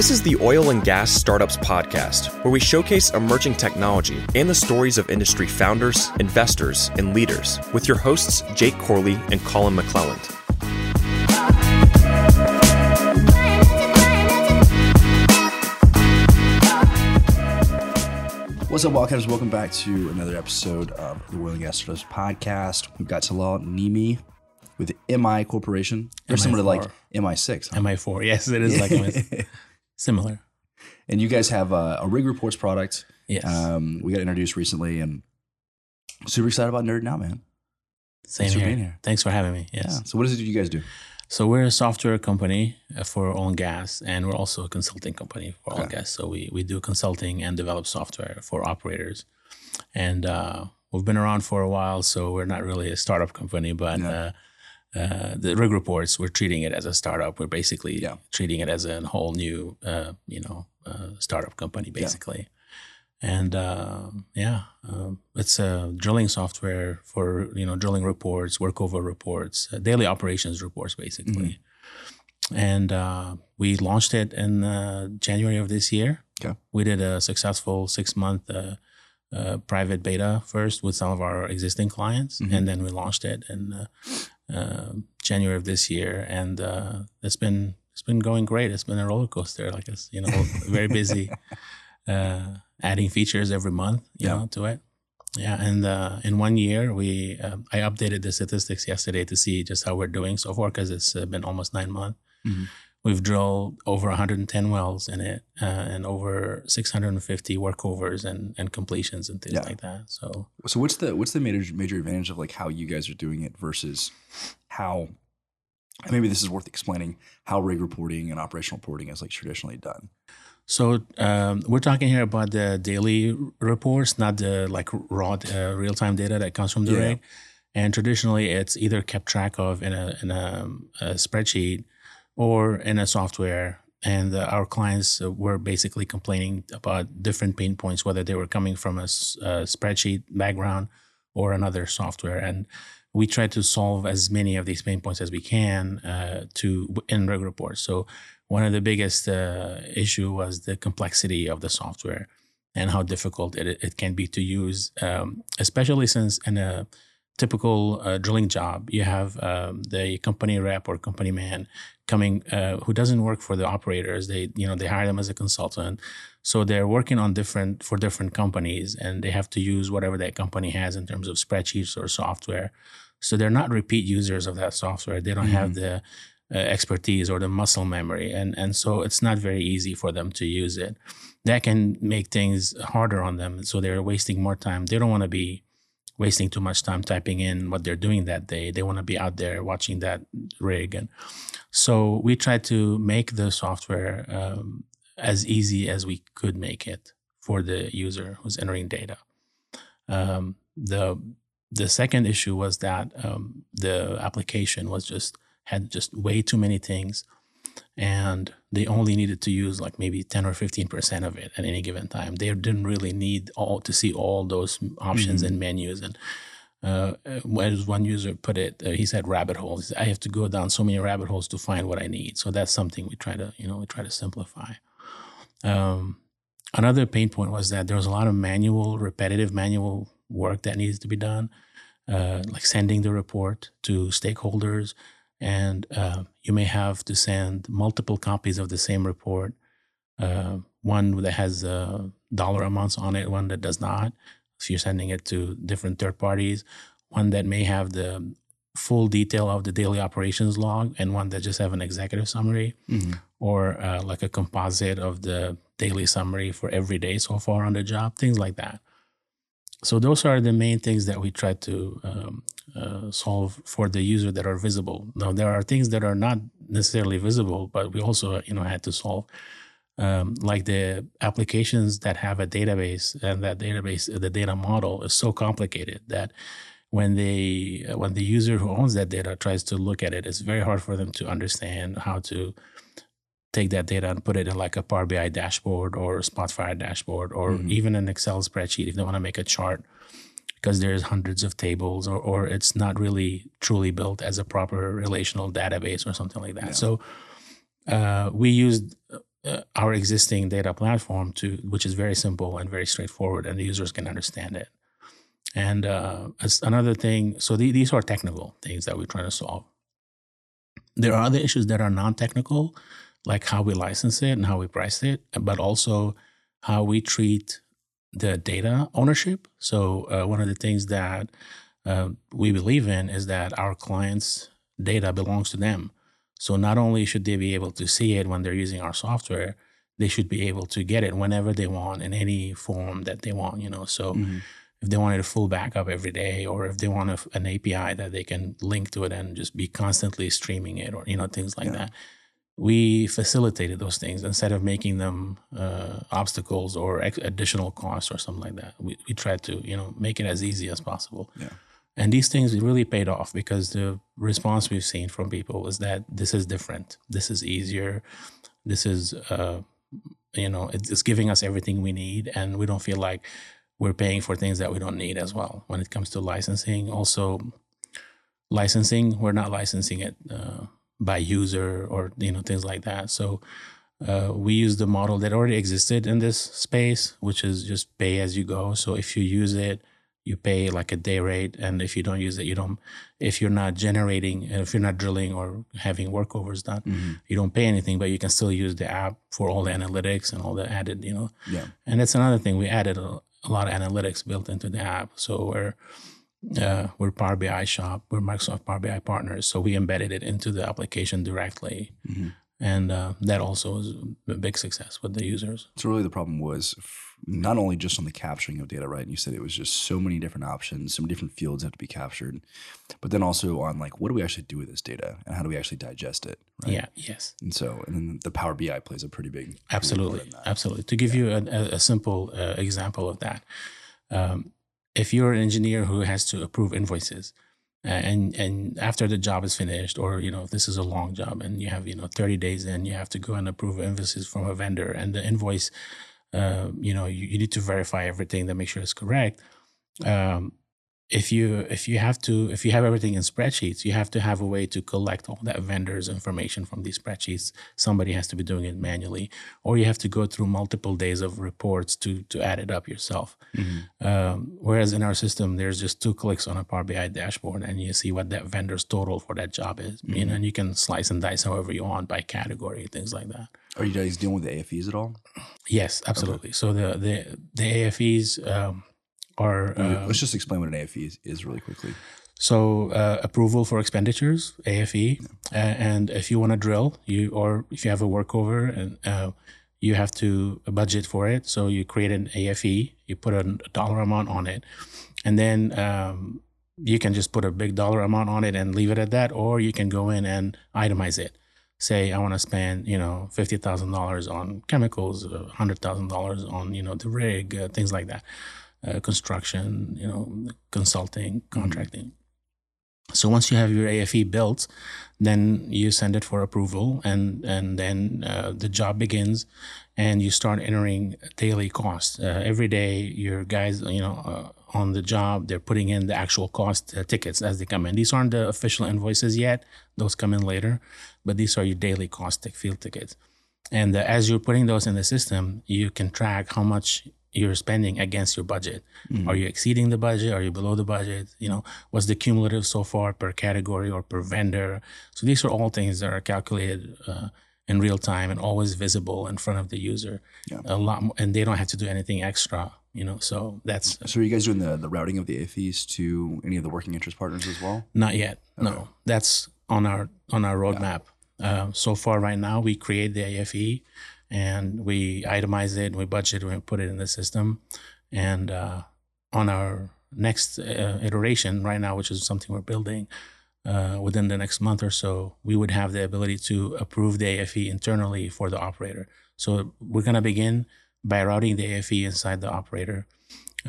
This is the Oil and Gas Startups Podcast, where we showcase emerging technology and the stories of industry founders, investors, and leaders with your hosts, Jake Corley and Colin McClelland. What's up, Wildcatters? Welcome back to another episode of the Oil and Gas Startups Podcast. We've got Talal Nimi with MI Corporation. They're similar to like MI6. huh? MI4. Yes, it is like MI similar. and you guys have a, a Rig Reports product. Yes. Um, we got introduced recently and super excited about Nerd Now, man. Same thanks for being here. Thanks for having me. Yes. Yeah. So, what is it you guys do? So we're a software company uh, for oil and gas, and we're also a consulting company for oil and gas. So we, we do consulting and develop software for operators. And uh, we've been around for a while, so we're not really a startup company, but uh, uh, the rig reports, we're treating it as a startup. We're basically Yeah. treating it as a whole new, uh, you know, uh, startup company, basically. And um yeah, um, it's a drilling software for you know drilling reports, workover reports, uh, daily operations reports, basically. And uh, we launched it in uh, January of this year. Okay. We did a successful six month uh, uh, private beta first with some of our existing clients, Mhm. and then we launched it in uh, uh, January of this year. And uh, it's been it's been going great. It's been a roller coaster. Like it's you know very busy, uh, adding features every month. You Yeah. know to it. Yeah, and uh, in one year, we um, I updated the statistics yesterday to see just how we're doing so far because it's uh, been almost nine months. Mhm. We've drilled over 110 wells in it, uh, and over 650 workovers and, and completions and things Yeah. like that. So So, what's the what's the major major advantage of like how you guys are doing it versus how? and Maybe this is worth explaining how rig reporting and operational reporting is like traditionally done. So um, we're talking here about the daily reports, not the like raw uh, real time data that comes from the Yeah. rig. And traditionally, it's either kept track of in a in a, a spreadsheet or in a software. And uh, our clients uh, were basically complaining about different pain points, whether they were coming from a spreadsheet background or another software. And we try to solve as many of these pain points as we can uh, to in rig reports. So one of the biggest uh, issue was the complexity of the software and how difficult it, it can be to use, um, especially since in a typical uh, drilling job, you have um, the company rep or company man coming uh, who doesn't work for the operators. They you know they hire them as a consultant, so they're working on different for different companies, and they have to use whatever that company has in terms of spreadsheets or software. So they're not repeat users of that software. They don't have the uh, expertise or the muscle memory and and so it's not very easy for them to use it that can make things harder on them so they're wasting more time they don't want to be wasting too much time typing in what they're doing that day. They want to be out there watching that rig. And so we tried to make the software um, as easy as we could make it for the user who's entering data. Um, the the second issue was that um, the application was just had just way too many things and they only needed to use like maybe 10 or 15% of it at any given time. They didn't really need all to see all those options and menus. And uh, as one user put it uh, he said rabbit holes. Said, i have to go down so many rabbit holes to find what i need. So that's something we try to you know we try to simplify. Um, another pain point was that there was a lot of manual repetitive manual work that needs to be done uh, like sending the report to stakeholders and uh, you may have to send multiple copies of the same report uh, one that has uh, dollar amounts on it one that does not. So you're sending it to different third parties one that may have the full detail of the daily operations log and one that just have an executive summary or uh, like a composite of the daily summary for every day so far on the job things like that. So those are the main things that we try to um, uh, solve for the user that are visible. Now there are things that are not necessarily visible, but we also you know had to solve um, like the applications that have a database and that database the data model is so complicated that when they when the user who owns that data tries to look at it, it's very hard for them to understand how to take that data and put it in like a Power BI dashboard or a Spotfire dashboard or Mhm. even an Excel spreadsheet if they want to make a chart because there's hundreds of tables or, or it's not really truly built as a proper relational database or something like that. Yeah. So uh, we used uh, our existing data platform to which is very simple and very straightforward and the users can understand it and uh, another thing so the, these are technical things that we're trying to solve there are other issues that are non-technical like how we license it and how we price it but also how we treat the data ownership so uh, one of the things that uh, we believe in is that our clients data belongs to them so not only should they be able to see it when they're using our software, they should be able to get it whenever they want in any form that they want, you know. So mm-hmm. if they wanted a full backup every day or if they want a, an API that they can link to it and just be constantly streaming it or, you know, things like yeah. that. We facilitated those things instead of making them uh, obstacles or ex- additional costs or something like that. We, we tried to, you know, make it as easy as possible. Yeah. And these things really paid off because the response we've seen from people is that this is different. This is easier. This is, uh, you know, it's giving us everything we need, and we don't feel like we're paying for things that we don't need as well. When it comes to licensing, also licensing, we're not licensing it uh, by user or you know things like that. So. Uh, we use the model that already existed in this space, which is just pay as you go. So if you use it, you pay like a day rate and if you don't use it you don't if you're not generating if you're not drilling or having workovers done mm-hmm. you don't pay anything but you can still use the app for all the analytics and all the added you know yeah and that's another thing we added a, a lot of analytics built into the app so we're uh, we're Power BI shop. We're Microsoft Power BI partners, so we embedded it into the application directly. Mm-hmm and uh, that also was a big success with the users. So really, the problem was not only just on the capturing of data, right? And you said it was just so many different options, so many different fields have to be captured, but then also on like what do we actually do with this data and how do we actually digest it? Right? Yeah. Yes. And so, and then the Power BI plays a pretty big absolutely, absolutely. To give yeah. you a, a simple uh, example of that, um, if you're an engineer who has to approve invoices and and after the job is finished or you know this is a long job and you have you know 30 days in you have to go and approve invoices from a vendor and the invoice uh, you know you, you need to verify everything to make sure it's correct um, if you if you have to if you have everything in spreadsheets you have to have a way to collect all that vendors information from these spreadsheets somebody has to be doing it manually or you have to go through multiple days of reports to to add it up yourself mm-hmm. um, whereas in our system there's just two clicks on a power bi dashboard and you see what that vendor's total for that job is mm-hmm. you know, and you can slice and dice however you want by category things like that are you guys dealing with the afes at all yes absolutely okay. so the the the afes um, or uh, let's just explain what an AFE is, is really quickly. So uh, approval for expenditures, AFE, yeah. and if you want to drill, you or if you have a workover and uh, you have to budget for it. So you create an AFE, you put a dollar amount on it, and then um, you can just put a big dollar amount on it and leave it at that, or you can go in and itemize it. Say I want to spend you know fifty thousand dollars on chemicals, hundred thousand dollars on you know the rig, uh, things like that uh, construction, you know, consulting, contracting. So once you have your AFE built, then you send it for approval, and and then uh, the job begins, and you start entering daily costs. Uh, every day, your guys, you know, uh, on the job, they're putting in the actual cost uh, tickets as they come in. These aren't the official invoices yet; those come in later, but these are your daily cost field tickets. And uh, as you're putting those in the system, you can track how much you're spending against your budget. Mm-hmm. Are you exceeding the budget? Are you below the budget? You know, what's the cumulative so far per category or per vendor? So these are all things that are calculated uh, in real time and always visible in front of the user. Yeah. A lot, more, and they don't have to do anything extra. You know, so that's. So are you guys doing the the routing of the AFEs to any of the working interest partners as well? Not yet. Okay. No, that's on our on our roadmap. Yeah. Uh, so far, right now, we create the AFE and we itemize it, and we budget, we put it in the system, and uh, on our next uh, iteration right now, which is something we're building uh, within the next month or so, we would have the ability to approve the AFE internally for the operator. So we're going to begin by routing the AFE inside the operator.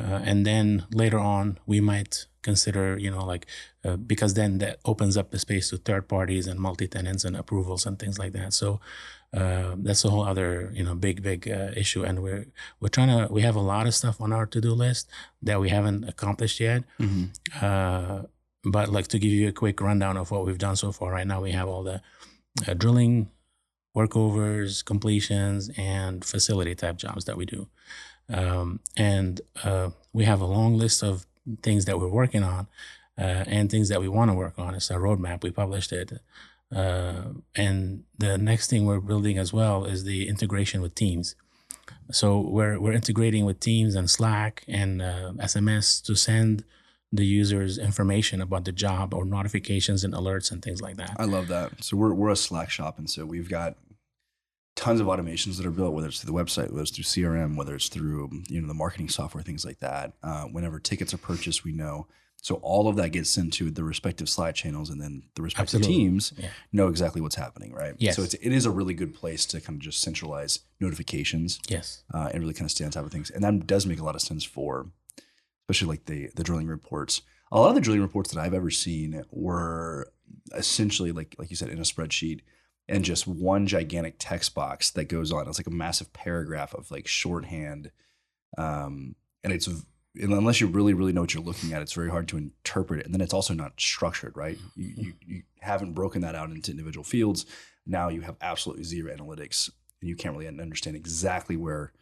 Uh, and then later on, we might consider, you know, like, uh, because then that opens up the space to third parties and multi tenants and approvals and things like that. So uh, that's a whole other you know big big uh, issue and we're we're trying to we have a lot of stuff on our to-do list that we haven't accomplished yet mm-hmm. uh, but like to give you a quick rundown of what we've done so far right now we have all the uh, drilling workovers, completions, and facility type jobs that we do. Um, and uh, we have a long list of things that we're working on uh, and things that we want to work on. It's a roadmap. We published it. Uh, and the next thing we're building as well is the integration with Teams. So we're we're integrating with Teams and Slack and SMS uh, to send the users information about the job or notifications and alerts and things like that. I love that. So we're we're a Slack shop, and so we've got tons of automations that are built, whether it's through the website, whether it's through CRM, whether it's through you know the marketing software, things like that. Uh, whenever tickets are purchased, we know. So all of that gets sent to the respective Slack channels, and then the respective Absolutely. teams yeah. know exactly what's happening, right? Yes. So it's, it is a really good place to kind of just centralize notifications. Yes. Uh, and really kind of stay on top of things, and that does make a lot of sense for, especially like the the drilling reports. A lot of the drilling reports that I've ever seen were essentially like like you said in a spreadsheet and just one gigantic text box that goes on. It's like a massive paragraph of like shorthand. Um, and it's unless you really really know what you're looking at, it's very hard to interpret it. And then it's also not structured, right? You you, you haven't broken that out into individual fields. Now you have absolutely zero analytics, and you can't really understand exactly where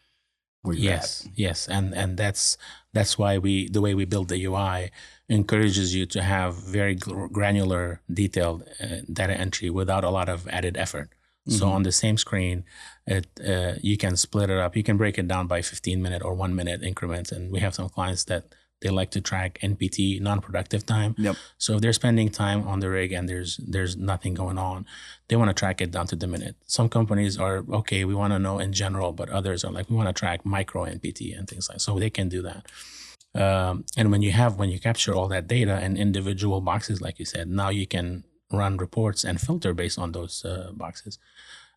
yes at. yes and and that's that's why we the way we build the ui encourages you to have very granular detailed uh, data entry without a lot of added effort mm-hmm. so on the same screen it uh, you can split it up you can break it down by 15 minute or one minute increments and we have some clients that they like to track NPT non-productive time. Yep. So if they're spending time on the rig and there's there's nothing going on, they want to track it down to the minute. Some companies are okay, we want to know in general, but others are like we want to track micro NPT and things like so they can do that. Um, and when you have when you capture all that data in individual boxes, like you said, now you can run reports and filter based on those uh, boxes.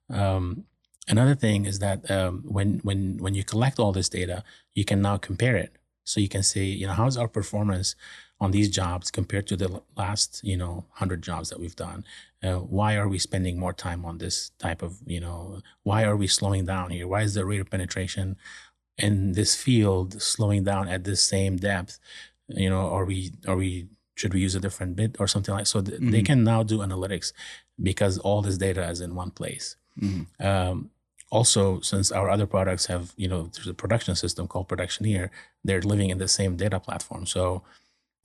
Um, another thing is that um, when when when you collect all this data, you can now compare it so you can say, you know, how's our performance on these jobs compared to the last, you know, 100 jobs that we've done? Uh, why are we spending more time on this type of, you know, why are we slowing down here? Why is the rate of penetration in this field slowing down at the same depth? You know, are we, are we, should we use a different bit or something like so th- mm-hmm. they can now do analytics because all this data is in one place mm-hmm. um, also since our other products have you know there's a production system called productioneer they're living in the same data platform. So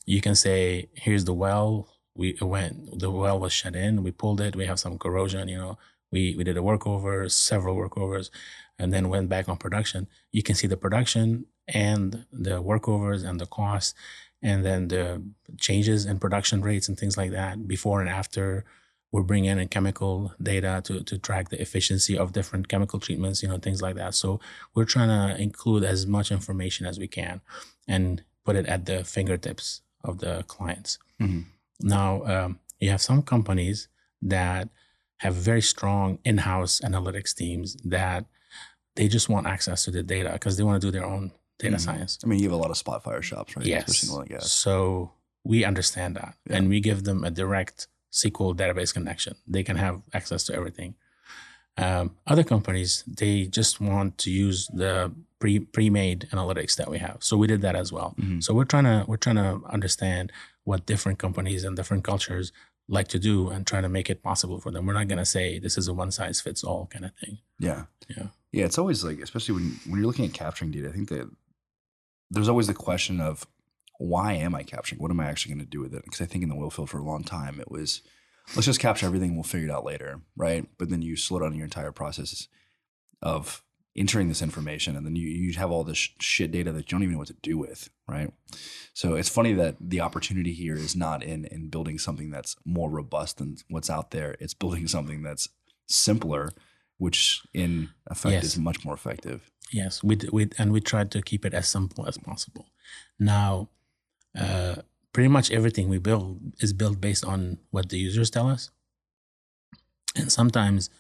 you can say here's the well. We went the well was shut in we pulled it we have some corrosion you know we we did a workover several workovers and then went back on production. You can see the production and the workovers and the cost and then the changes in production rates and things like that before and after we're bringing in chemical data to, to track the efficiency of different chemical treatments, you know, things like that. So we're trying to include as much information as we can and put it at the fingertips of the clients. Mm-hmm. Now, um, you have some companies that have very strong in-house analytics teams that they just want access to the data because they want to do their own data mm-hmm. science. I mean, you have a lot of spotfire shops, right? Yes. So we understand that, yeah. and we give them a direct SQL database connection. They can have access to everything. Um, other companies, they just want to use the pre pre-made analytics that we have. So we did that as well. Mm-hmm. So we're trying to we're trying to understand what different companies and different cultures like to do and trying to make it possible for them. We're not going to say this is a one size fits all kind of thing. Yeah. Yeah. Yeah. It's always like, especially when, when you're looking at capturing data, I think that there's always the question of why am I capturing? What am I actually going to do with it? Because I think in the oil field for a long time, it was let's just capture everything. We'll figure it out later, right? But then you slow down your entire process of entering this information, and then you you have all this shit data that you don't even know what to do with, right? So it's funny that the opportunity here is not in in building something that's more robust than what's out there. It's building something that's simpler, which in effect yes. is much more effective. Yes, we we and we tried to keep it as simple as possible. Now uh, pretty much everything we build is built based on what the users tell us. And sometimes,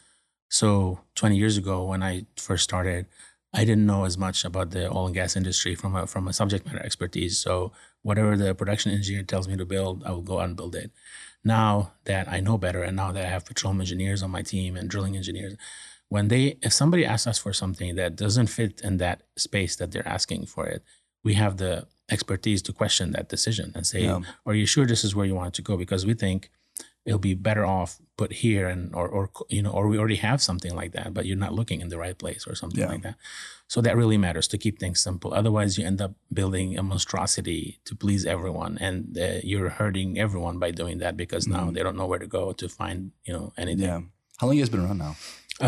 so 20 years ago when I first started, I didn't know as much about the oil and gas industry from a from a subject matter expertise. So whatever the production engineer tells me to build, I will go out and build it. Now that I know better, and now that I have petroleum engineers on my team and drilling engineers, when they if somebody asks us for something that doesn't fit in that space that they're asking for it, we have the expertise to question that decision and say, yeah. "Are you sure this is where you want it to go?" Because we think it'll be better off put here and or or you know or we already have something like that but you're not looking in the right place or something Yeah. like that so that really matters to keep things simple otherwise you end up building a monstrosity to please everyone and uh, you're hurting everyone by doing that because now Mhm. they don't know where to go to find you know anything Yeah. How long guys been around now?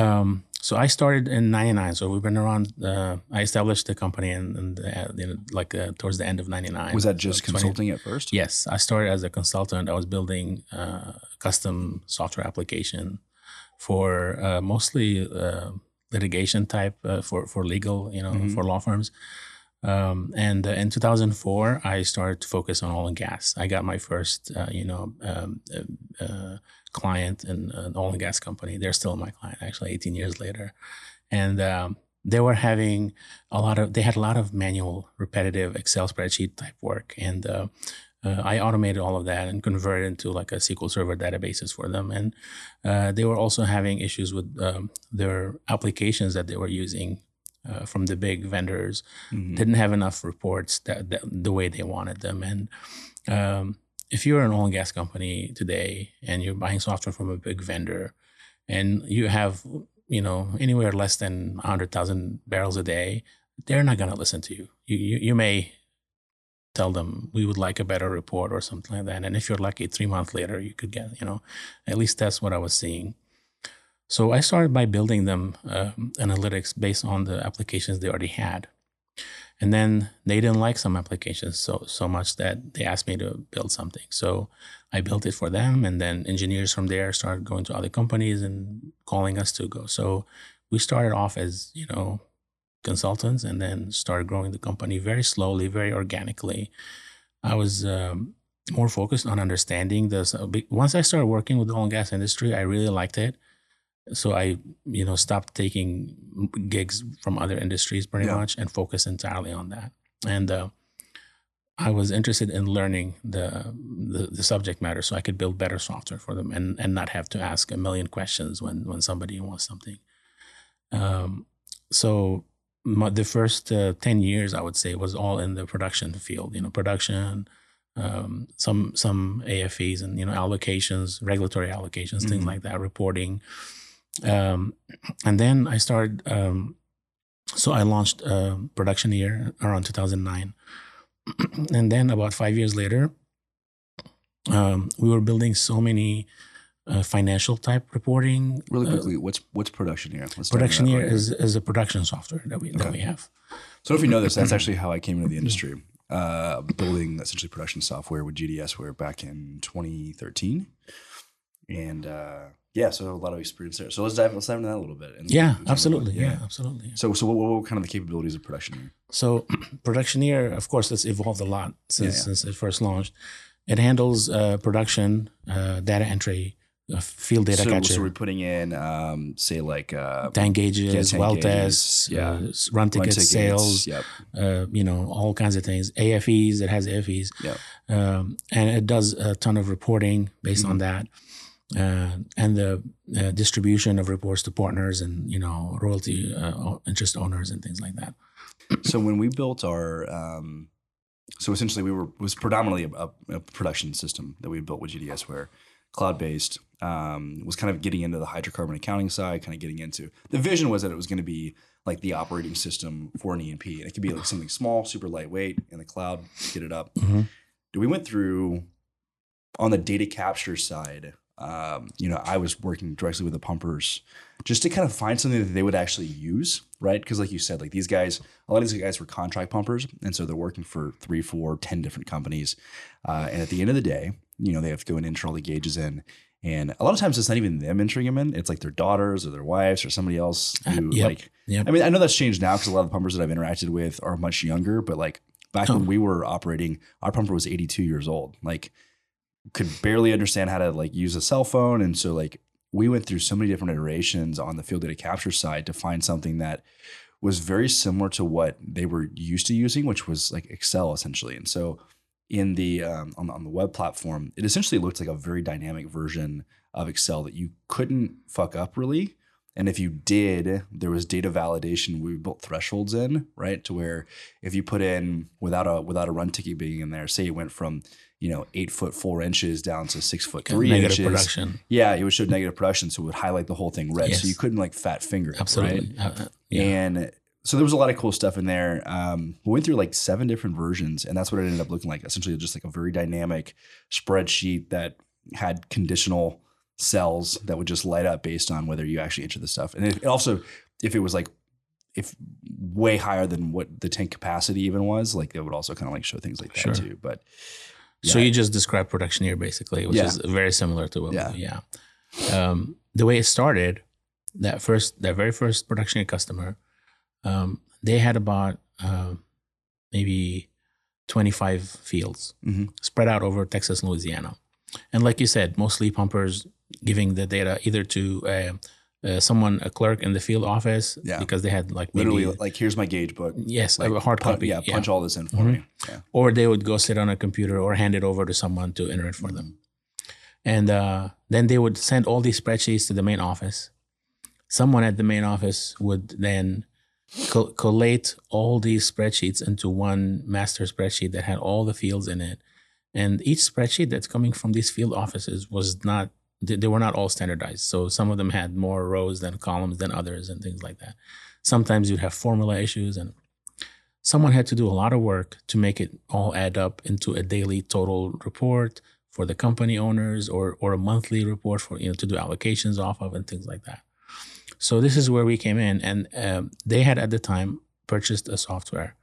um, so I started in '99. So we've been around. Uh, I established the company in, in the, uh, like uh, towards the end of '99. Was that just So 20 consulting at first? Yes, I started as a consultant. I was building uh, custom software application for uh, mostly uh, litigation type uh, for for legal, you know, Mhm. for law firms. Um, and uh, in 2004, I started to focus on oil and gas. I got my first, uh, you know, um, uh, uh, client in an oil and gas company. They're still my client, actually, 18 years later. And um, they were having a lot of, they had a lot of manual, repetitive Excel spreadsheet type work. And uh, uh, I automated all of that and converted into like a SQL Server databases for them. And they were also having issues with um, their applications that they were using uh, from the big vendors Mhm. didn't have enough reports that, that the way they wanted them. And um, if you're an oil and gas company today and you're buying software from a big vendor, and you have you know anywhere less than 100,000 barrels a day, they're not going to listen to you. You, you. you may tell them we would like a better report or something like that. And if you're lucky, three months later you could get you know at least that's what I was seeing. So I started by building them um, analytics based on the applications they already had. And then they didn't like some applications so so much that they asked me to build something. So I built it for them, and then engineers from there started going to other companies and calling us to go. So we started off as you know consultants, and then started growing the company very slowly, very organically. I was um, more focused on understanding this. Once I started working with the oil and gas industry, I really liked it so I, you know, stopped taking gigs from other industries pretty Yeah. much and focused entirely on that. And uh, I was interested in learning the, the the subject matter, so I could build better software for them and and not have to ask a million questions when when somebody wants something. Um, so my, the first uh, ten years, I would say, was all in the production field. You know, production. Um, some some AFEs and you know allocations, regulatory allocations, things Mhm. like that, reporting, um, and then I started. Um, so I launched uh, Productioneer around 2009, and then about five years later, um, we were building so many uh, financial type reporting. Really uh, quickly, what's what's Productioneer? Let's Productioneer right is, is a production software that we that we have. So if you know this, that's actually how I came into the industry, uh, building essentially production software with GDS ware back in 2013, and uh, yeah, so a lot of experience there. So let's dive let's dive into that a little bit. Yeah, about- absolutely. Yeah, absolutely. So so what, what were kind of the capabilities of Productioneer? So Productioneer, of course, it's evolved a lot since Yeah, yeah. since it first launched. It handles uh, production, uh, data entry, uh, field data so, capture, so we're putting in, um, say like uh, tank gauges, well tests, yeah. uh, run tickets, tickets, sales, Yep. uh, you know, all kinds of things. AFEs, it has AFEs, Yep. um, and it does a ton of reporting based on that, uh, and the uh, distribution of reports to partners and you know royalty uh, interest owners and things like that. so when we built our um, so essentially we were was predominantly a, a production system that we built with GDS where cloud based um, was kind of getting into the hydrocarbon accounting side kind of getting into the vision was that it was going to be like the operating system for an E&P and it could be like something small super lightweight in the cloud get it up Mhm. we went through on the data capture side um, you know i was working directly with the pumpers just to kind of find something that they would actually use right because like you said like these guys a lot of these guys were contract pumpers and so they're working for three four ten different companies uh, and at the end of the day you know they have to go and enter all the gauges in and a lot of times it's not even them entering them in it's like their daughters or their wives or somebody else who Yep. like Yep. i mean i know that's changed now because a lot of the pumpers that i've interacted with are much younger but like back Oh. when we were operating our pumper was 82 years old like could barely understand how to like use a cell phone. And so like we went through so many different iterations on the field data capture side to find something that was very similar to what they were used to using which was like excel essentially. And so in the um, on, on the web platform it essentially looked like a very dynamic version of excel that you couldn't fuck up really. And if you did there was data validation we built thresholds in right? To where if you put in without a without a run ticket being in there say it went from you know, eight foot four inches down to six foot three negative inches. production. Yeah, it would show negative production, so it would highlight the whole thing red. Yes. So you couldn't like fat finger it, Absolutely. right? Uh, uh, yeah. And so there was a lot of cool stuff in there. Um, we went through like seven different versions, and that's what it ended up looking like. Essentially, just like a very dynamic spreadsheet that had conditional cells that would just light up based on whether you actually enter the stuff. And it also, if it was like, if way higher than what the tank capacity even was, like it would also kind of like show things like that Sure. too. But So Yeah. you just described Productioneer basically, which Yeah. is very similar to what Yeah. we do. Yeah. Um, the way it started, that first, that very first Productioneer customer, um, they had about um maybe 25 fields Mhm. spread out over Texas and Louisiana. And like you said, mostly pumpers giving the data either to uh, uh, someone, a clerk in the field office, Yeah. because they had like maybe, literally, like here's my gauge book. yes, Like, a hard copy. yeah, punch all this in for Mhm. me. Yeah. or they would go sit on a computer or hand it over to someone to enter it for them. And uh, then they would send all these spreadsheets to the main office. Someone at the main office would then co- collate all these spreadsheets into one master spreadsheet that had all the fields in it. And each spreadsheet that's coming from these field offices was not, they, they were not all standardized. So some of them had more rows than columns than others and things like that. Sometimes you'd have formula issues and someone had to do a lot of work to make it all add up into a daily total report for the company owners or or a monthly report for you know to do allocations off of and things like that so this is where we came in and um, they had at the time purchased a software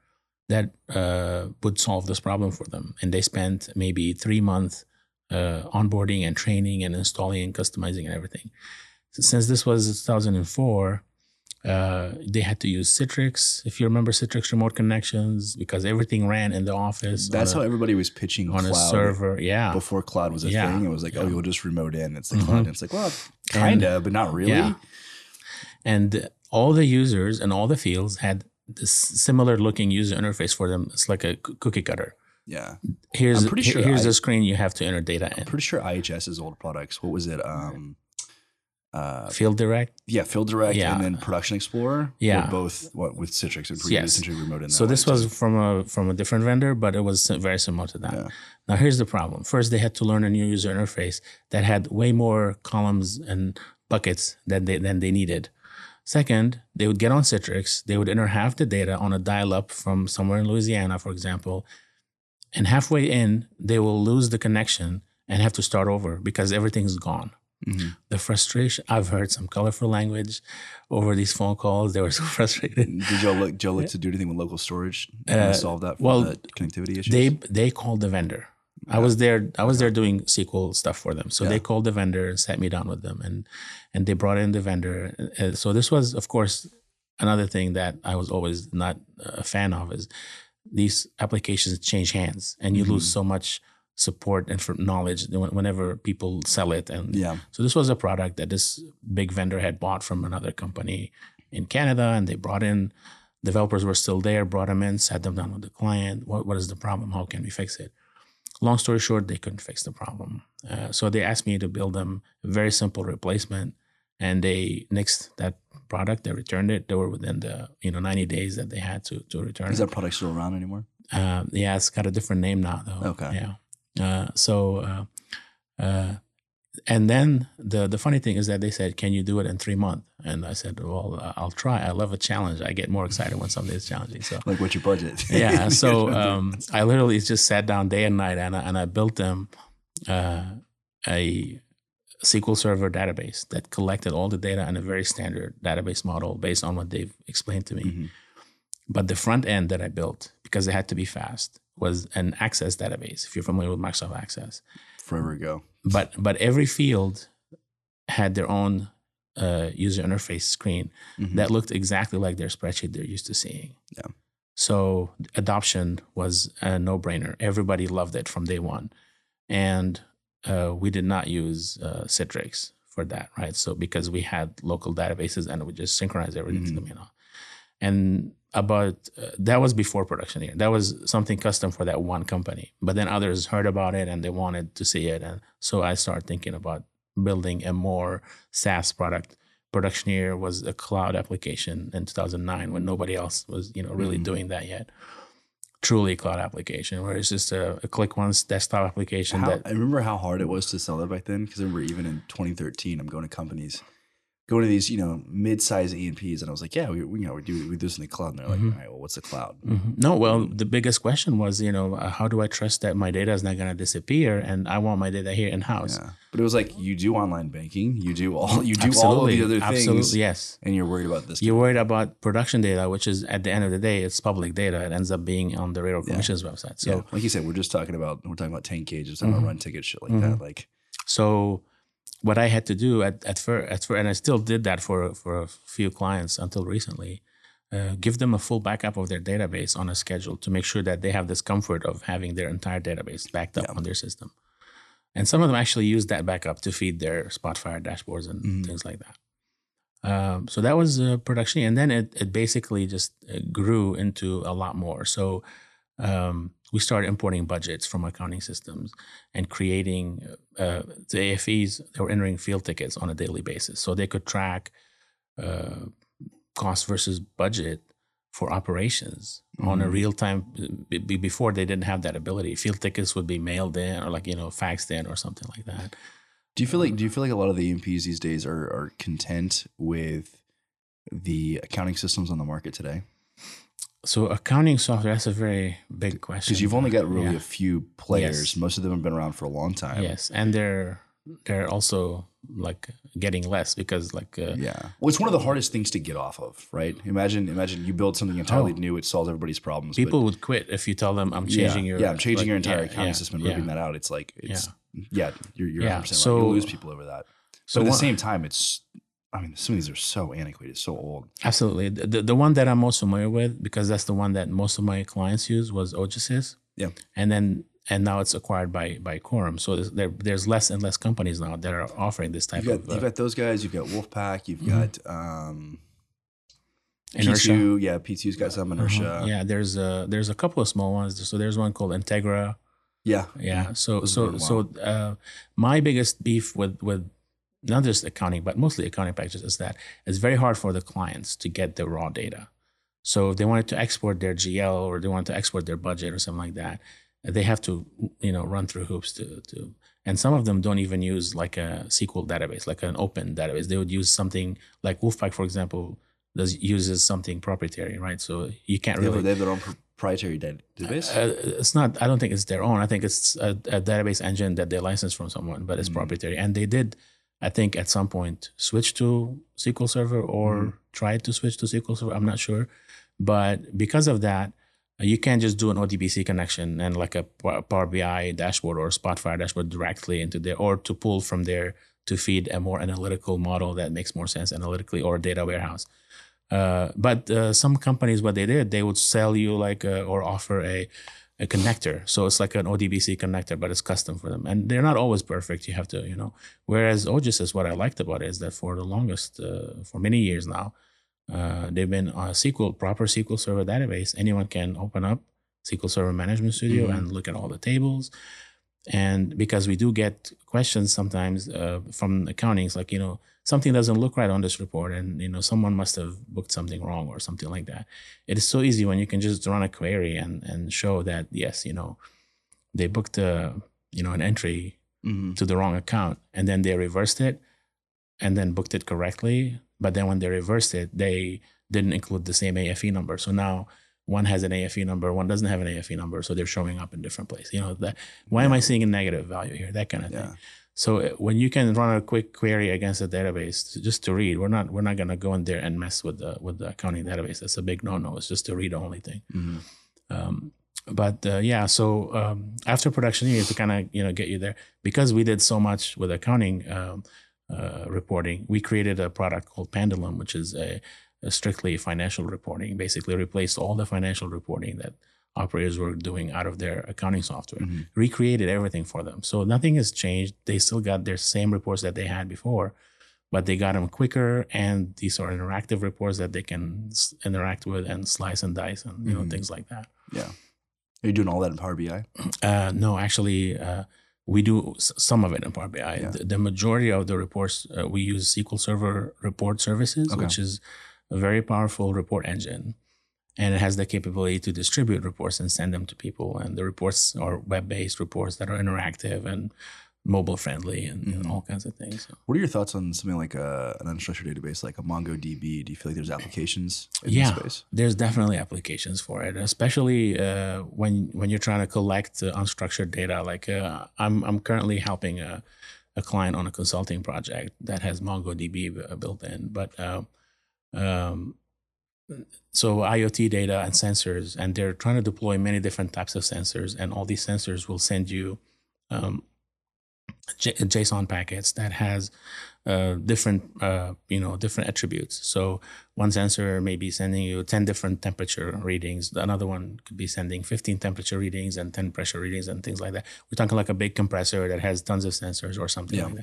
that uh, would solve this problem for them and they spent maybe three months uh, onboarding and training and installing and customizing and everything since this was 2004 uh, they had to use Citrix, if you remember Citrix remote connections, because everything ran in the office. That's how a, everybody was pitching on cloud a server. Yeah. before cloud was a Yeah. thing. It was like, oh, Yeah. you'll just remote in. It's the Mhm. cloud. And it's like, well, kind of, but not really. Yeah. And all the users and all the fields had this similar looking user interface for them. It's like a cookie cutter. Yeah. Here's I'm pretty sure here's I- a screen you have to enter data in. I'm pretty sure IHS's old products. What was it? Um, uh, Field Direct. yeah, Field Direct Yeah. and then Production Explorer. Yeah. both what with Citrix. It Yes. essentially remote in. So this was too. from a from a different vendor, but it was very similar to that. Yeah. Now here's the problem. First, they had to learn a new user interface that had way more columns and buckets than they than they needed. Second, they would get on Citrix, they would enter half the data on a dial-up from somewhere in Louisiana, for example, and halfway in, they will lose the connection and have to start over because everything's gone. Mhm. The frustration I've heard some colorful language over these phone calls. They were so frustrated. Did Joe look Joe look to do anything with local storage to Uh, solve that well, connectivity issues? they they called the vendor. I was there. I was there doing SQL stuff for them. So Yeah. they called the vendor and sat me down with them, and and they brought in the vendor. Uh, so this was, of course, another thing that I was always not a fan of is these applications change hands, and you lose Mhm. so much support and for knowledge whenever people sell it. And yeah. so this was a product that this big vendor had bought from another company in Canada, and they brought in developers were still there, brought them in, sat them down with the client. What what is the problem? How can we fix it? Long story short, they couldn't fix the problem, uh, so they asked me to build them a very simple replacement, and they nixed that product. They returned it. They were within the you know 90 days that they had to to return Is it. that product still around anymore? Uh, yeah, it's got a different name now, though. Okay. Yeah. Uh, so, uh, uh, and then the the funny thing is that they said, "Can you do it in three months?" And I said, "Well, I'll try. I love a challenge. I get more excited when something is challenging." So, Like what's your budget? yeah. So um, I literally just sat down day and night, and I, and I built them uh, a SQL Server database that collected all the data in a very standard database model based on what they've explained to me. Mhm. But the front end that I built, because it had to be fast, was an Access database. If you're familiar with Microsoft Access, forever ago. but but every field had their own uh, user interface screen Mhm. that looked exactly like their spreadsheet they're used to seeing. Yeah. So adoption was a no-brainer. Everybody loved it from day one, and uh, we did not use uh, Citrix for that, right? So because we had local databases and we just synchronized everything to Mhm. them, you know. And about uh, that was before Productioneer. That was something custom for that one company. But then others heard about it and they wanted to see it, and so I started thinking about building a more SaaS product. Productioneer was a cloud application in 2009 when nobody else was, you know, really Mhm. doing that yet. Truly cloud application where it's just a, a click once desktop application How, that I remember how hard it was to sell that back then. Because I remember even in 2013, I'm going to companies, going to these you know mid-sized E&Ps, and I was like, yeah, we, we you know we do we do this in the cloud, and they're like, Mhm. all right, well, what's the cloud? Mhm. No, well, the biggest question was, you know, uh, how do I trust that my data is not going to disappear and I want my data here in house? Yeah, but it was like you do online banking, you do all you do all of the other things, Absolutely, yes. and you're worried about this. You're worried about production data, which is at the end of the day, it's public data. It ends up being on the Railroad Commission's website. So, yeah, like you said, we're just talking about we're talking about tank gauges, talking Mhm. about run ticket shit like that. Like so what I had to do at at first, at first, and I still did that for for a few clients until recently, uh, give them a full backup of their database on a schedule to make sure that they have this comfort of having their entire database backed up Yeah. on their system. And some of them actually use that backup to feed their Spotfire dashboards and Mhm. things like that. Um, so that was uh, production, and then it it basically just uh, grew into a lot more. So um, we started importing budgets from accounting systems and creating uh, the AFEs. They were entering field tickets on a daily basis, so they could track uh, cost versus budget for operations on a Mhm. real time. b- b- Before they didn't have that ability, field tickets would be mailed in or like you know faxed in or something like that. Do you feel like do you feel like a lot of the E&Ps these days are are content with the accounting systems on the market today? So accounting software that's a very big question Because you've only got really Yeah. a few players. Yes. Most of them have been around for a long time. Yes, and they're they're also like getting less because like uh, Yeah. Well, it's one of the hardest things to get off of, right? Imagine imagine you build something entirely Oh. new. It solves everybody's problems. but- people would quit if you tell them I'm yeah, changing your yeah, I'm changing like, your entire yeah, accounting yeah, system and yeah. ripping that out. It's like it's yeah, you're you're Yeah, 100% right. so- You'll lose people over that. So but at the one- same time, it's I mean, some of these are so antiquated, so old. Absolutely. The, the, one that I'm most familiar with, because that's the one that most of my clients use, was OGsys. Yeah. And then and now it's acquired by by Quorum. So there's, there, there's less and less companies now that are offering this type You've got, of uh, you've got those guys. You've got WolfePak. You've Mhm. got um, Enertia. P2. Yeah, P2's got some inertia. Uh-huh. Yeah, there's a there's a couple of small ones. So there's one called Integra. Yeah. Yeah. So so so uh, my biggest beef with with not just accounting, but mostly accounting packages is that it's very hard for the clients to get the raw data. So if they wanted to export their GL or they wanted to export their budget or something like that, they have to you know run through hoops to to. And some of them don't even use like a SQL database, like an open database. They would use something like WolfePak, for example, does uses something proprietary, right? So you can't really they have their own proprietary database. uh, it's not. I don't think it's their own. I think it's a, a database engine that they licensed from someone, but it's Mhm. proprietary. And they did, I think, at some point switch to SQL Server or Mhm. tried to switch to SQL Server. I'm not sure, but because of that, uh, you can't just do an ODBC connection and like a Power BI dashboard or Spotfire dashboard directly into there, or to pull from there to feed a more analytical model that makes more sense analytically or a data warehouse. Uh, but uh, some companies, what they did, they would sell you like a, or offer a, a connector. So it's like an ODBC connector, but it's custom for them. And they're not always perfect. You have to, you know. Whereas OGsys, what I liked about it is that for the longest, uh, for many years now, uh, they've been a SQL, proper SQL Server database. Anyone can open up SQL Server Management Studio Mhm. and look at all the tables. And because we do get questions sometimes uh, from accounting, it's like, you know, something doesn't look right on this report and, you know, someone must have booked something wrong or something like that. It is so easy when you can just run a query and, and show that, yes, you know, they booked a, you know, an entry Mhm. to the wrong account and then they reversed it and then booked it correctly. But then when they reversed it, they didn't include the same AFE number. So now one has an AFE number, one doesn't have an AFE number. So they're showing up in different places. You know, that why am I seeing a negative value here? That kind of Yeah. So uh, when you can run a quick query against a database just to read, we're not we're not gonna go in there and mess with the with the accounting database. That's a big no no. It's just a read only thing. Mhm. Um, but uh, yeah, so um, after Productioneer's to kind of you know get you there because we did so much with accounting um, uh, reporting, we created a product called Pendulum, which is a, a strictly financial reporting. Basically, replaced all the financial reporting that operators were doing out of their accounting software. Mhm. Recreated everything for them, so nothing has changed. They still got their same reports that they had before. But they got them quicker, and these are interactive reports that they can s- interact with and slice and dice, and you know Mhm. things like that. Yeah. Are you doing all that in Power BI? Uh, no, actually, uh, we do s- some of it in Power BI. Yeah. The, the majority of the reports uh, we use SQL Server Report Services, Okay. which is a very powerful report engine, and it has the capability to distribute reports and send them to people. And the reports are web-based reports that are interactive and mobile friendly and, and Mhm. all kinds of things. So, What are your thoughts on something like a, an unstructured database like a MongoDB? Do you feel like there's applications in Yeah. this space? there's definitely applications for it, especially uh, when when you're trying to collect uh, unstructured data. Like uh, I'm I'm currently helping a, a client on a consulting project that has MongoDB built in, but uh, um, so IoT data and sensors, and they're trying to deploy many different types of sensors, and all these sensors will send you um, J- JSON packets that has uh, different, uh, you know, different attributes. So one sensor may be sending you 10 different temperature readings. Another one could be sending 15 temperature readings and 10 pressure readings and things like that. We're talking like a big compressor that has tons of sensors or something Yeah. like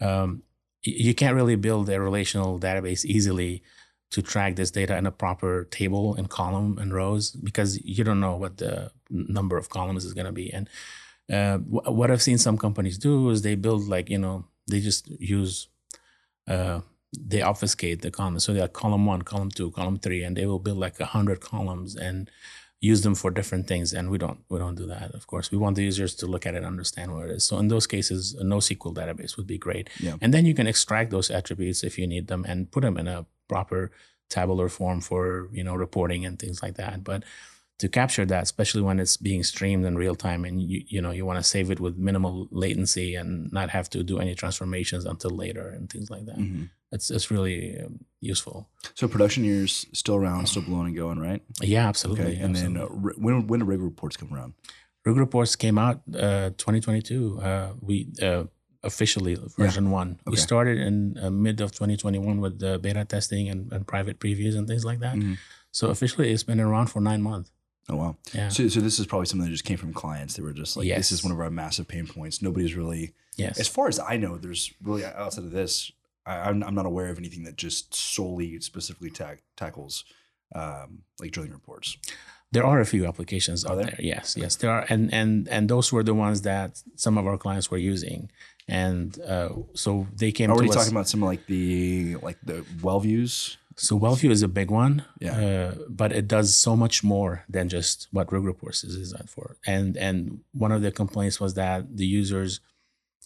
that. Um, you can't really build a relational database easily to track this data in a proper table and column and rows because you don't know what the number of columns is going to be. And uh, wh- what I've seen some companies do is they build like you know they just use uh, they obfuscate the columns. So they have column one, column two, column three, and they will build like a hundred columns and use them for different things. And we don't we don't do that. Of course, we want the users to look at it, and understand what it is. So in those cases, a NoSQL database would be great. Yeah. And then you can extract those attributes if you need them and put them in a proper tabular form for you know reporting and things like that. But to capture that, especially when it's being streamed in real time, and you you know you want to save it with minimal latency and not have to do any transformations until later and things like that. Mhm. It's it's really um, useful. So Productioneer's still around, still blowing and going, right? Yeah, absolutely. Okay. And then uh, when when do rig reports come around? Rig reports came out uh, 2022. Uh, we uh, officially version one. We started in uh, mid of 2021 with the beta testing and, and private previews and things like that. Mhm. So officially, it's been around for nine months. Oh wow. Yeah. So, so this is probably something that just came from clients. They were just like, this is one of our massive pain points. Nobody's really, yes. as far as I know, there's really outside of this, I, I'm, I'm not aware of anything that just solely specifically ta- tackles um, like drilling reports. There are a few applications Are out there? there? Yes, yes, there are, and and and those were the ones that some of our clients were using, and uh, so they came. Are to we talking about some like the like the WellViews? So WellView is a big one, Yeah. uh, but it does so much more than just what Rig Reports is designed for. And and one of the complaints was that the users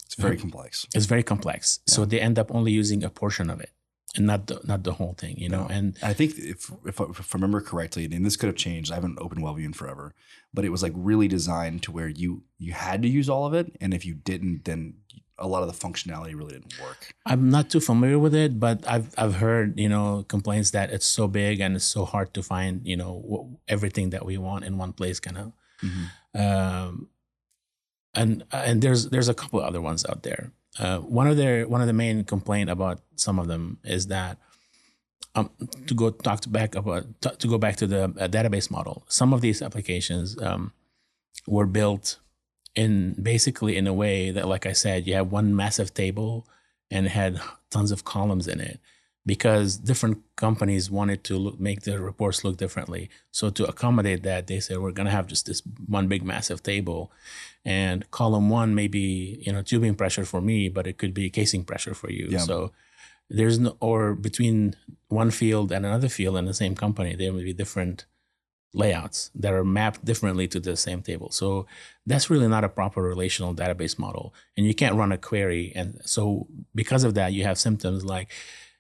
It's very complex. It's very complex, so they end up only using a portion of it and not the not the whole thing, you know. No. And I think if, if I- if I remember correctly, and this could have changed. I haven't opened WellView in forever, but it was like really designed to where you you had to use all of it, and if you didn't, then a lot of the functionality really didn't work. I'm not too familiar with it, but I've I've heard you know complaints that it's so big and it's so hard to find you know everything that we want in one place, kind of. um, and and there's there's a couple other ones out there. Uh, one of their one of the main complaint about some of them is that um, to go talk to back about to, to go back to the uh, database model. Some of these applications um, were built in basically in a way that, like I said, you have one massive table and it had tons of columns in it because different companies wanted to look, make their reports look differently. So to accommodate that, they said we're going to have just this one big massive table, and column one may be you know tubing pressure for me, but it could be casing pressure for you. Yeah. So there's no or between one field and another field in the same company, there may be different layouts that are mapped differently to the same table. So that's really not a proper relational database model. And you can't run a query. And so because of that, you have symptoms like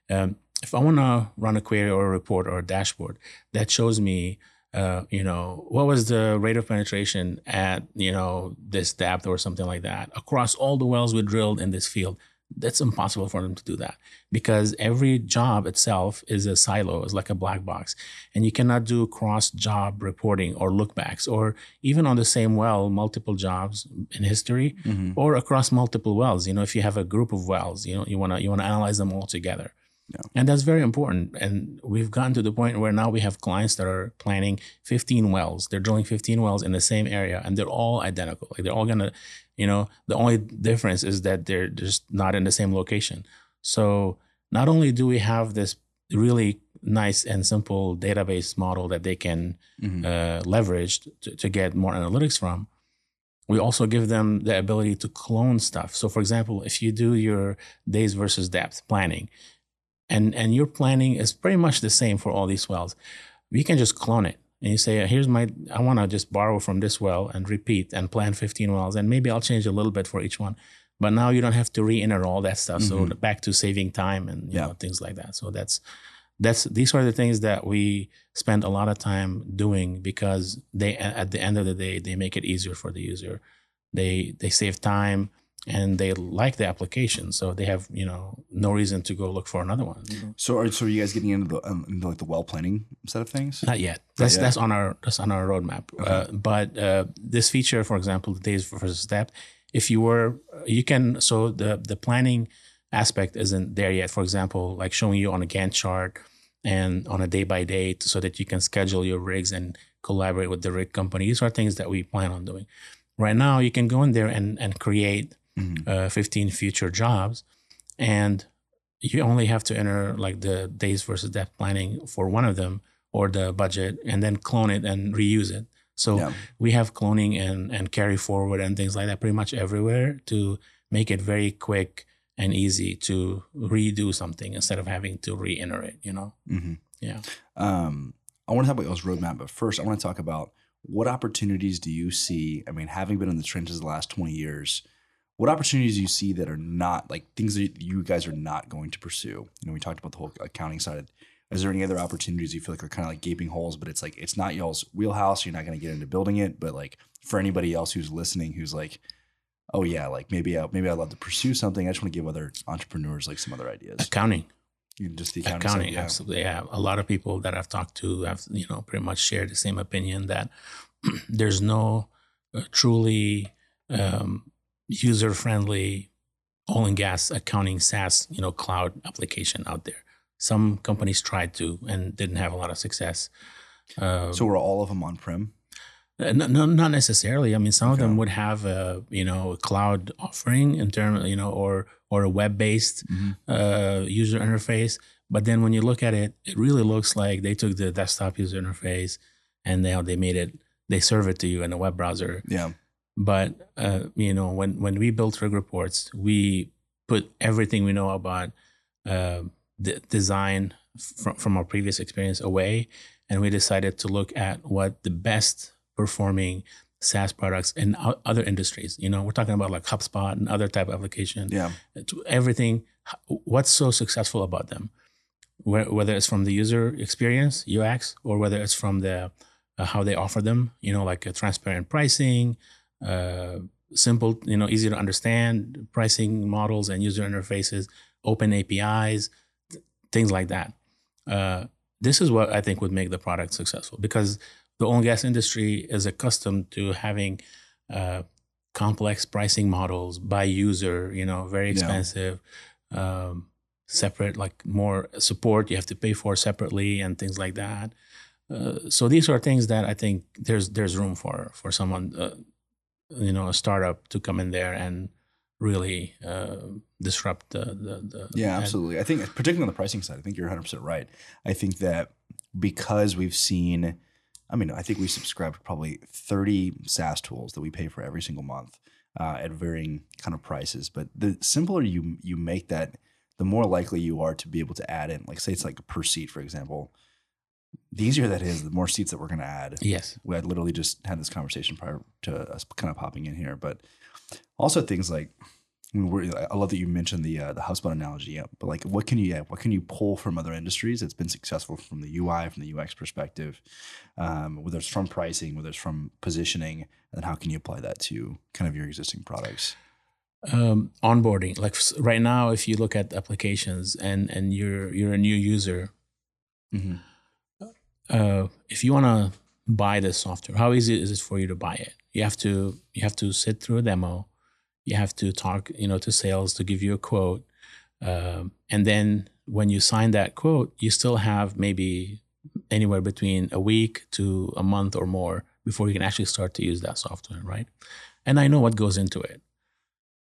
um, if I want to run a query or a report or a dashboard that shows me, uh, you know, what was the rate of penetration at, you know, this depth or something like that across all the wells we drilled in this field. That's impossible for them to do that because every job itself is a silo, is like a black box, and you cannot do cross job reporting or lookbacks or even on the same well, multiple jobs in history Mm-hmm. or across multiple wells. You know, if you have a group of wells, you know, you wanna you wanna analyze them all together. Yeah. And that's very important. And we've gotten to the point where now we have clients that are planning 15 wells. They're drilling 15 wells in the same area and they're all identical. Like they're all gonna, you know, the only difference is that they're just not in the same location. So not only do we have this really nice and simple database model that they can Mhm. uh, leverage to, to get more analytics from. We also give them the ability to clone stuff. So, for example, if you do your days versus depth planning, and and your planning is pretty much the same for all these wells, we can just clone it and you say, here's my, I want to just borrow from this well and repeat and plan 15 wells, and maybe I'll change a little bit for each one. But now you don't have to re-enter all that stuff. So Mhm. back to saving time and you Yeah. know things like that. So that's that's these are the things that we spend a lot of time doing because they at the end of the day they make it easier for the user. They they save time and they like the application, so they have you know no reason to go look for another one. So are so are you guys getting into the um, into like the well planning set of things? Not yet. That's yet. that's on our that's on our roadmap. Uh, but uh, this feature, for example, the days versus step, if you were, you can. So the the planning aspect isn't there yet. For example, like showing you on a Gantt chart and on a day by day, so that you can schedule your rigs and collaborate with the rig company. These are things that we plan on doing. Right now, you can go in there and and create Mhm. uh, 15 future jobs, and you only have to enter like the days versus depth planning for one of them or the budget, and then clone it and reuse it. So Yeah. we have cloning and and carry forward and things like that pretty much everywhere to make it very quick and easy to redo something instead of having to re-enter it. You know? hmm Yeah. Um, I want to talk about y'all's roadmap, but first I want to talk about what opportunities do you see? I mean, having been in the trenches the last 20 years, what opportunities do you see that are not like things that you guys are not going to pursue? You know, we talked about the whole accounting side. Is there any other opportunities you feel like are kind of like gaping holes, but it's like it's not y'all's wheelhouse. You're not going to get into building it, but like for anybody else who's listening, who's like, oh yeah, like maybe I, maybe I'd love to pursue something. I just want to give other entrepreneurs like some other ideas. Accounting. You just the accounting, accounting side, yeah. absolutely yeah a lot of people that i've talked to have you know pretty much shared the same opinion that there's no uh, truly um, user friendly oil and gas accounting SaaS you know cloud application out there. Some companies tried to and didn't have a lot of success. Uh, So were all of them on prem? uh, no, no, not necessarily. I mean, some of them would have a you know a cloud offering in terms you know or or a web based Mhm. uh, user interface. But then when you look at it, it really looks like they took the desktop user interface and now they made it. They serve it to you in a web browser. Yeah. But uh, you know, when when we built Rig Reports, we put everything we know about uh, the design from from our previous experience away, and we decided to look at what the best performing SaaS products in other industries. You know, we're talking about like HubSpot and other type of application. Yeah. To everything. What's so successful about them? Whether it's from the user experience (UX) or whether it's from the uh, how they offer them. You know, like a transparent pricing, simple, you know, easy to understand pricing models and user interfaces, open APIs, th- things like that. Uh, this is what I think would make the product successful because the oil and gas industry is accustomed to having uh, complex pricing models by user, you know, very Yeah. expensive, um, separate, like more support you have to pay for separately and things like that. Uh, so these are things that I think there's there's room for for someone, uh, you know, a startup to come in there and really uh, disrupt the the, the Yeah, absolutely. I think, particularly on the pricing side, I think you're 100% right. I think that because we've seen, I mean, I think we subscribe to probably 30 SaaS tools that we pay for every single month uh, at varying kind of prices. But the simpler you you make that, the more likely you are to be able to add in, like, say it's like per seat, for example. The easier that is, the more seats that we're going to add. Yes. we had literally just had this conversation prior to us kind of popping in here, but also things like I, mean, I love that you mentioned the uh, the HubSpot analogy, yeah, but like what can you yeah, what can you pull from other industries that's been successful from the UI from the UX perspective, um, whether it's from pricing, whether it's from positioning, and how can you apply that to kind of your existing products? um, onboarding. Like right now, if you look at applications and and you're you're a new user, Mm-hmm. Uh, if you want to buy this software, how easy is it for you to buy it? You have to you have to sit through a demo. You have to talk, you know, to sales to give you a quote, um, and then when you sign that quote, you still have maybe anywhere between a week to a month or more before you can actually start to use that software, right? And I know what goes into it,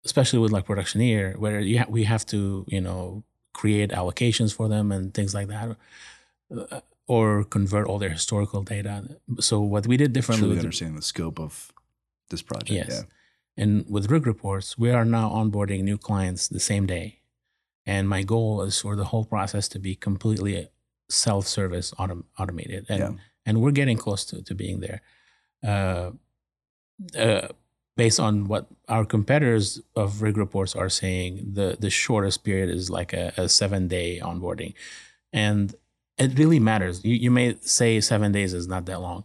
especially with like Productioneer, where you ha- we have to, you know, create allocations for them and things like that, uh, or convert all their historical data. So what we did differently Truly understanding the scope of this project. Yes. Yeah. and with Rig Reports, we are now onboarding new clients the same day. And my goal is for the whole process to be completely self-service, autom- automated, and Yeah. and we're getting close to, to being there. Uh, uh, based on what our competitors of rig reports are saying, the the shortest period is like a, a seven day onboarding, and it really matters. You you may say seven days is not that long.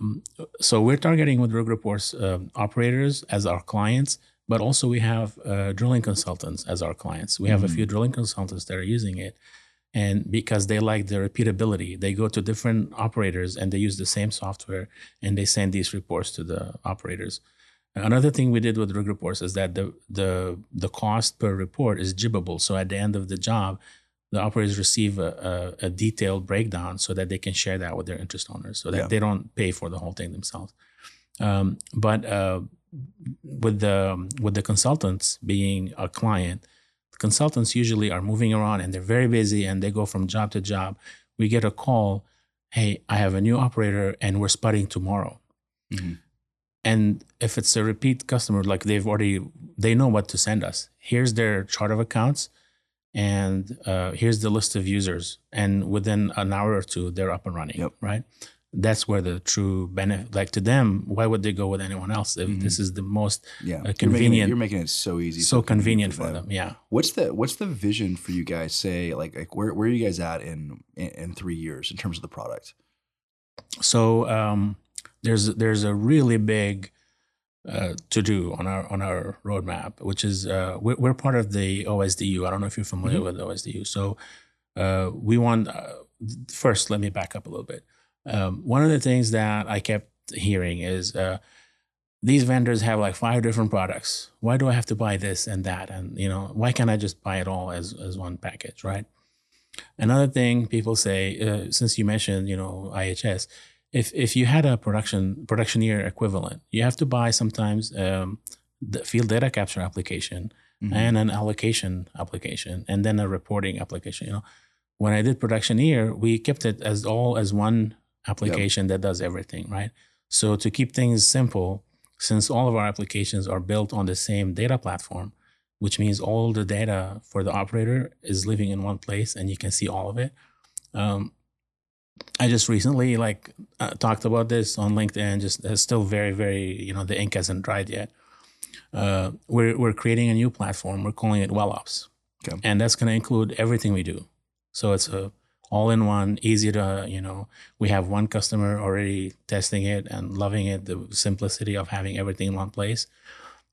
Um, so we're targeting with rig reports uh, operators as our clients, but also we have uh, drilling consultants as our clients. We have mm-hmm. a few drilling consultants that are using it, and because they like the repeatability, they go to different operators and they use the same software and they send these reports to the operators. Another thing we did with rig reports is that the the the cost per report is jibbable. So at the end of the job, the operators receive a, a, a detailed breakdown so that they can share that with their interest owners, so that yeah. they don't pay for the whole thing themselves. Um, but uh, with the with the consultants being a client, consultants usually are moving around and they're very busy and they go from job to job. We get a call, hey, I have a new operator and we're spotting tomorrow. Mm-hmm. And if it's a repeat customer, like they've already they know what to send us. Here's their chart of accounts, and uh, here's the list of users. And within an hour or two, they're up and running. Yep. Right that's where the true benefit like to them why would they go with anyone else if mm-hmm. this is the most yeah uh, convenient you're making, it, you're making, it, so easy so, so convenient, convenient, for them. them. yeah what's the what's the vision for you guys say like like where, where are you guys at in, in, in three years in terms of the product so um there's there's a really big uh, to do on our on our roadmap, which is uh, we're, we're, part of the OSDU. I don't know if you're familiar mm-hmm. with OSDU. So uh, we want uh, first. Let me back up a little bit. Um, one of the things that I kept hearing is uh, these vendors have like five different products. Why do I have to buy this and that? And you know, why can't I just buy it all as as one package, right? Another thing people say, uh, since you mentioned, you know, IHS, if if you had a production Productioneer equivalent, you have to buy sometimes um, the field data capture application mm-hmm. and an allocation application, and then a reporting application. You know, when I did Productioneer, we kept it as all as one application yep. that does everything, right? So to keep things simple, since all of our applications are built on the same data platform, which means all the data for the operator is living in one place and you can see all of it. Um, I just recently like uh, talked about this on LinkedIn. Just it's still very, very you know the ink hasn't dried yet. Uh, we're we're creating a new platform. We're calling it WellOps, okay. and that's going to include everything we do. So it's a all in one, easy to, you know, we have one customer already testing it and loving it, the simplicity of having everything in one place.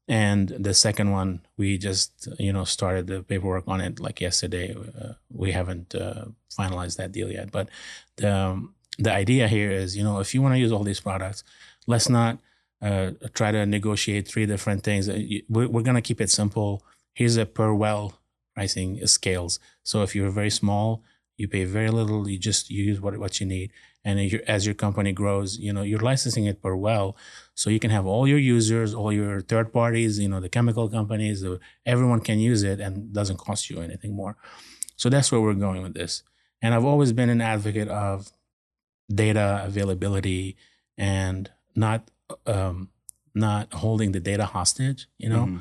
And the second one, we just, you know, started the paperwork on it like yesterday. Uh, we haven't uh, finalized that deal yet. But the, um, the idea here is, you know, if you want to use all these products, let's not uh, try to negotiate three different things. Uh, we're, we're going to keep it simple. Here's a per well pricing scales. So if you're very small, you pay very little. You just use what what you need. And as your company grows, you know you're licensing it per well, so you can have all your users, all your third parties, you know the chemical companies, everyone can use it and doesn't cost you anything more. So that's where we're going with this. And I've always been an advocate of data availability and not um, not holding the data hostage. You know. Mm-hmm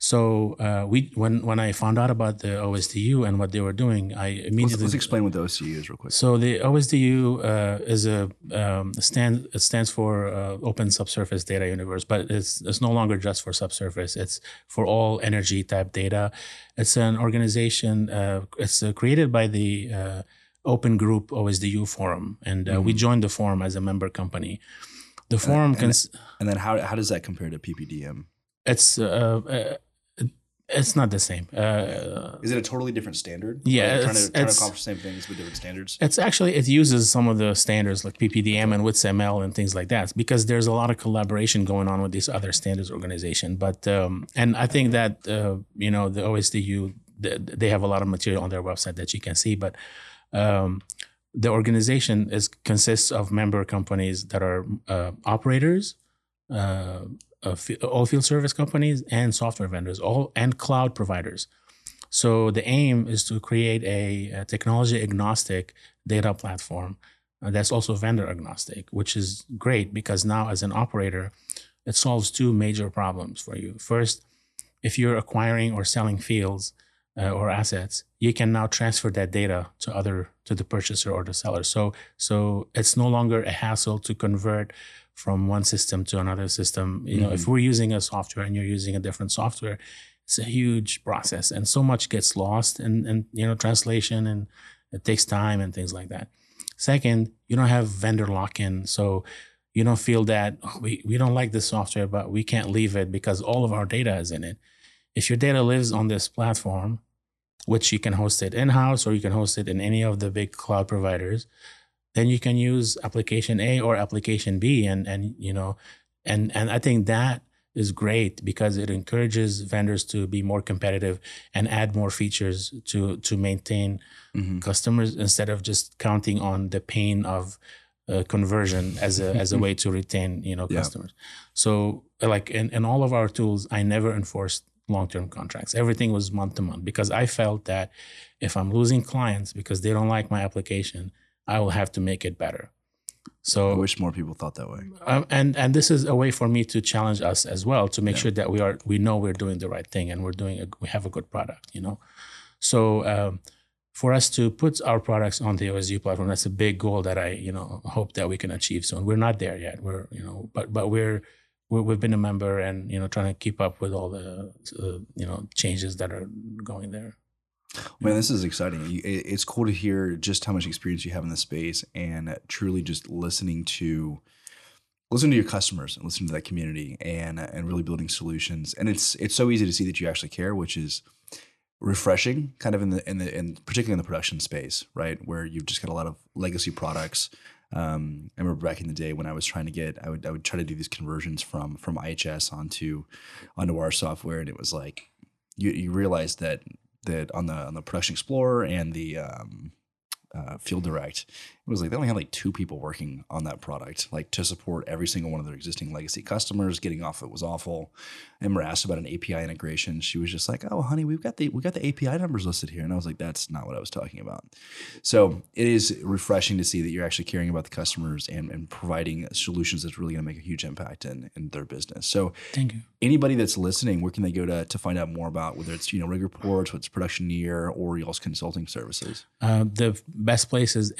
so uh, we when when I found out about the OSDU and what they were doing, I immediately let's, let's explain what the OSDU is real quick. So the OSDU uh, is a um, stand it stands for uh, Open Subsurface Data Universe, but it's it's no longer just for subsurface. It's for all energy type data. It's an organization. Uh, it's uh, created by the uh, Open Group OSDU Forum, and mm-hmm. we joined the forum as a member company. The forum and, cons- and then how how does that compare to PPDM? It's uh, it's not the same. Uh, Is it a totally different standard? Yeah, trying, to, trying to accomplish the same things with different standards. It's actually it uses some of the standards like PPDM and WITS-ML and things like that because there's a lot of collaboration going on with these other standards organization. But um, and I think that uh, you know the OSDU they have a lot of material on their website that you can see, but. Um, the organization is consists of member companies that are uh, operators, uh, uh, all field service companies and software vendors, all and cloud providers. So the aim is to create a, a technology agnostic data platform uh, that's also vendor agnostic, which is great because now as an operator, it solves two major problems for you. First, if you're acquiring or selling fields, uh, or assets, you can now transfer that data to other to the purchaser or the seller. So so it's no longer a hassle to convert from one system to another system. You know, mm-hmm. if we're using a software and you're using a different software, it's a huge process, and so much gets lost in, in you know translation, and it takes time and things like that. Second, you don't have vendor lock-in, so you don't feel that oh, we, we don't like this software, but we can't leave it because all of our data is in it. If your data lives on this platform, which you can host it in-house or you can host it in any of the big cloud providers, then you can use application A or application B and and you know and and I think that is great because it encourages vendors to be more competitive and add more features to to maintain mm-hmm. customers instead of just counting on the pain of uh, conversion as a as a way to retain you know yeah. customers. So like in, in all of our tools, I never enforced long-term contracts. Everything was month to month because I felt that if I'm losing clients because they don't like my application, I will have to make it better. So I wish more people thought that way. Um, and and this is a way for me to challenge us as well to make yeah. sure that we are we know we're doing the right thing and we're doing a, we have a good product. You know, so. Um, for us to put our products on the OSDU platform, that's a big goal that I, you know, hope that we can achieve soon. We're not there yet. We're, you know, but but we're, we have been a member and you know trying to keep up with all the uh, you know changes that are going there. Man, this is exciting. It's cool to hear just how much experience you have in the space and truly just listening to listening to your customers and listening to that community and and really building solutions. And it's it's so easy to see that you actually care, which is refreshing kind of in the in the in particularly in the production space right where you've just got a lot of legacy products um, I remember back in the day when I was trying to get I would I would try to do these conversions from from IHS onto onto our software and it was like you you realize that that on the on the production explorer and the um, uh, Field Direct, it was like they only had like two people working on that product, like to support every single one of their existing legacy customers. Getting off it was awful. And we're asked about an API integration. She was just like, "Oh, honey, we've got the we got the API numbers listed here," and I was like, "That's not what I was talking about." So it is refreshing to see that you're actually caring about the customers and, and providing solutions that's really going to make a huge impact in in their business. So thank you. Anybody that's listening, where can they go to to find out more about whether it's you know rig reports, what's Productioneer, or y'all's consulting services? Uh, the best place is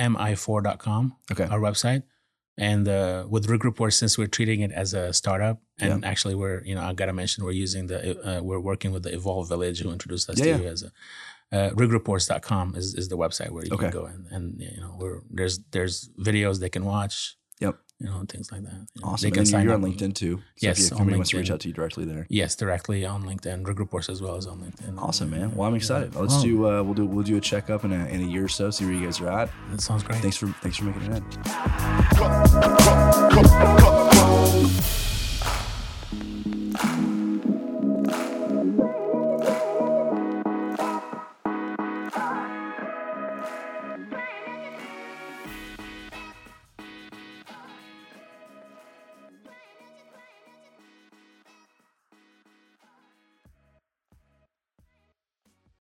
mi4.com, okay. our website. And uh, with Rig Report, since we're treating it as a startup, and yeah. actually we're, you know, I gotta mention we're using the, uh, we're working with the Evolve Village who introduced us yeah, to you as a, uh, rigreports.com is, is the website where you okay. can go and, and you know, we're, there's, there's videos they can watch. Yep you know, things like that. Awesome. They and can you're on LinkedIn too. So yes, if somebody wants to reach out to you directly there. Yes, directly on LinkedIn. Rig Reports as well as on LinkedIn. Awesome, man. Well, I'm excited. Yeah. Let's oh. do. Uh, we'll do. We'll do a checkup in a, in a year or so. See where you guys are at. That sounds great. Thanks for thanks for making it in.